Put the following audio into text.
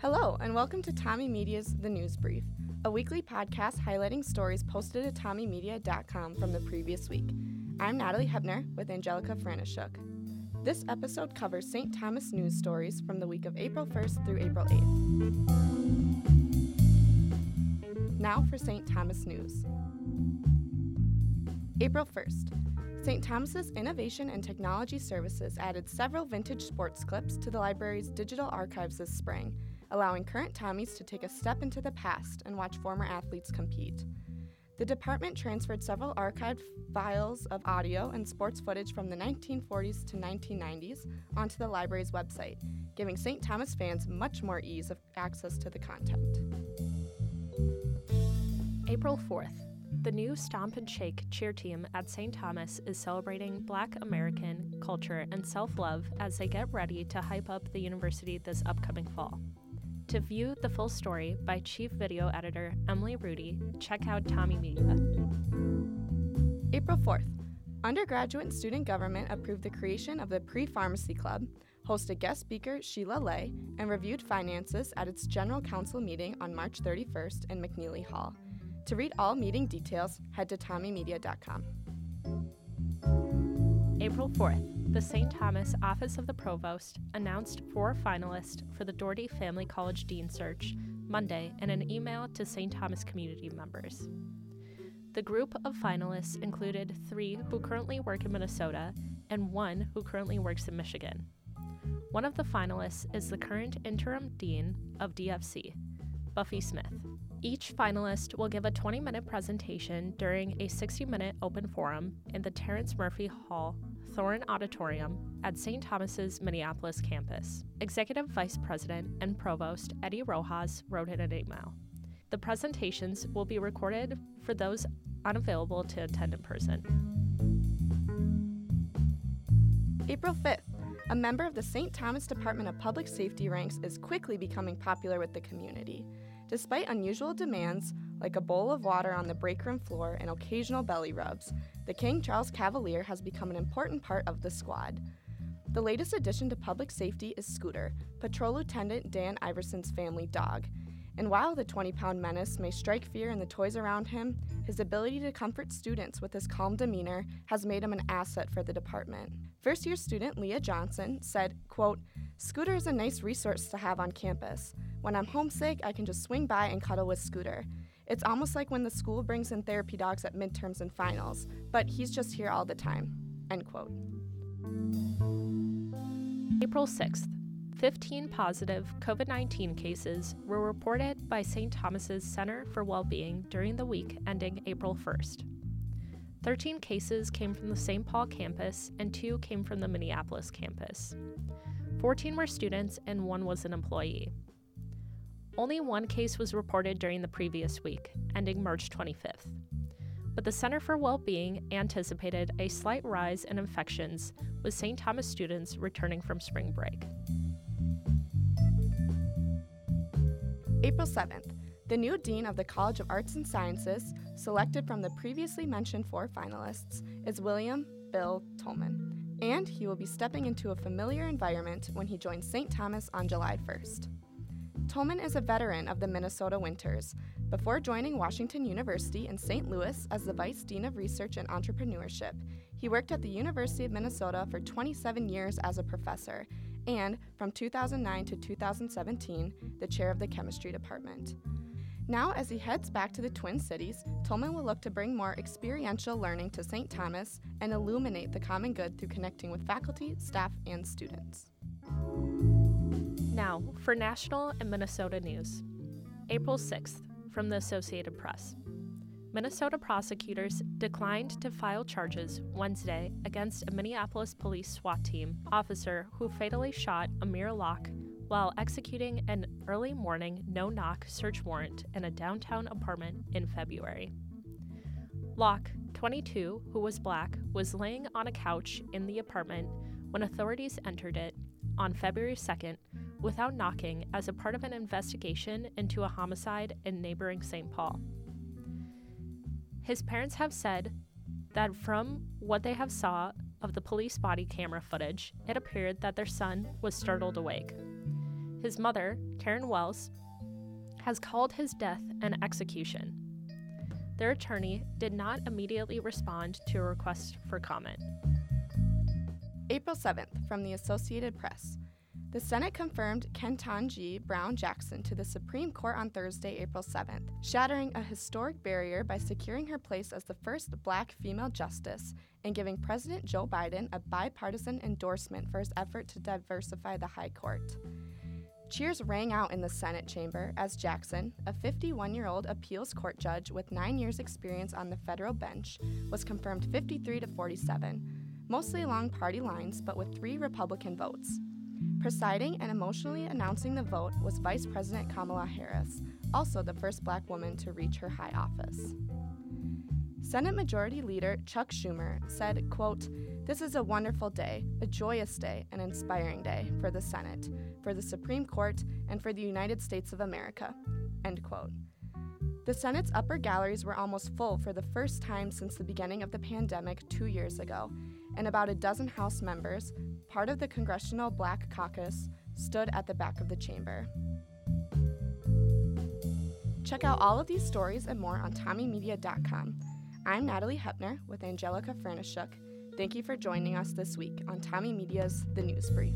Hello, and welcome to TommieMedia's The News Brief, a weekly podcast highlighting stories posted at TommieMedia.com from the previous week. I'm Natalie Hoepner with Angelica Franaschouk. This episode covers St. Thomas news stories from the week of April 1st through April 8th. Now for St. Thomas news. April 1st. St. Thomas's Innovation and Technology Services added several vintage sports clips to the library's digital archives this spring, allowing current Tommies to take a step into the past and watch former athletes compete. The department transferred several archived files of audio and sports footage from the 1940s to 1990s onto the library's website, giving St. Thomas fans much more ease of access to the content. April 4th. The new Stomp and Shake cheer team at St. Thomas is celebrating Black American culture and self love as they get ready to hype up the university this upcoming fall. To view the full story by Chief Video Editor Emily Rudy, check out Tommy Media. April 4th. Undergraduate and student government approved the creation of the Pre Pharmacy Club, hosted guest speaker Sheila Lay, and reviewed finances at its General Council meeting on March 31st in McNeely Hall. To read all meeting details, head to TommieMedia.com. April 4th, the St. Thomas Office of the Provost announced four finalists for the Dougherty Family College Dean Search Monday in an email to St. Thomas community members. The group of finalists included three who currently work in Minnesota and one who currently works in Michigan. One of the finalists is the current interim dean of DFC, Buffy Smith. Each finalist will give a 20 minute presentation during a 60 minute open forum in the Terrence Murphy Hall, Thornton Auditorium at St. Thomas's Minneapolis campus. Executive Vice President and Provost Eddie Rojas wrote in an email. The presentations will be recorded for those unavailable to attend in person. April 5th. A member of the St. Thomas Department of Public Safety ranks is quickly becoming popular with the community. Despite unusual demands, like a bowl of water on the break room floor and occasional belly rubs, the King Charles Cavalier has become an important part of the squad. The latest addition to public safety is Scooter, Patrol Lieutenant Dan Iverson's family dog. And while the 20 pound menace may strike fear in the toys around him, his ability to comfort students with his calm demeanor has made him an asset for the department. First year student Leah Johnson said, quote, Scooter is a nice resource to have on campus. When I'm homesick, I can just swing by and cuddle with Scooter. It's almost like when the school brings in therapy dogs at midterms and finals, but he's just here all the time. End quote. April 6th. 15 positive COVID 19 cases were reported by St. Thomas's Center for Wellbeing during the week ending April 1st. 13 cases came from the St. Paul campus and two came from the Minneapolis campus. 14 were students and one was an employee. Only one case was reported during the previous week, ending March 25th. But the Center for Wellbeing anticipated a slight rise in infections with St. Thomas students returning from spring break. April 7th, the new Dean of the College of Arts and Sciences, selected from the previously mentioned four finalists, is William Bill Tolman, and he will be stepping into a familiar environment when he joins St. Thomas on July 1st. Tolman is a veteran of the Minnesota Winters. Before joining Washington University in St. Louis as the Vice Dean of Research and Entrepreneurship, he worked at the University of Minnesota for 27 years as a professor and, from 2009 to 2017, the chair of the chemistry department. Now, as he heads back to the Twin Cities, Tolman will look to bring more experiential learning to St. Thomas and illuminate the common good through connecting with faculty, staff, and students. Now, for national and Minnesota news. April 6th, from the Associated Press. Minnesota prosecutors declined to file charges Wednesday against a Minneapolis police SWAT team officer who fatally shot Amir Locke while executing an early morning no knock search warrant in a downtown apartment in February. Locke, 22, who was black, was laying on a couch in the apartment when authorities entered it on February 2nd without knocking as a part of an investigation into a homicide in neighboring St. Paul. His parents have said that from what they have saw of the police body camera footage, it appeared that their son was startled awake. His mother, Karen Wells, has called his death an execution. Their attorney did not immediately respond to a request for comment. April 7th, from the Associated Press. The Senate confirmed Ketanji Brown Jackson to the Supreme Court on Thursday, April 7th, shattering a historic barrier by securing her place as the first black female justice and giving President Joe Biden a bipartisan endorsement for his effort to diversify the High Court. Cheers rang out in the Senate chamber as Jackson, a 51 year old appeals court judge with nine years' experience on the federal bench, was confirmed 53 to 47, mostly along party lines but with three Republican votes. Presiding and emotionally announcing the vote was Vice President Kamala Harris, also the first black woman to reach her high office. Senate Majority Leader Chuck Schumer said, quote, This is a wonderful day, a joyous day, an inspiring day for the Senate, for the Supreme Court, and for the United States of America. End quote. The Senate's upper galleries were almost full for the first time since the beginning of the pandemic two years ago, and about a dozen House members, part of the Congressional Black Caucus, stood at the back of the chamber. Check out all of these stories and more on TommieMedia.com. I'm Natalie Hoepner with Angelica Franaschouk. Thank you for joining us this week on TommieMedia's The News Brief.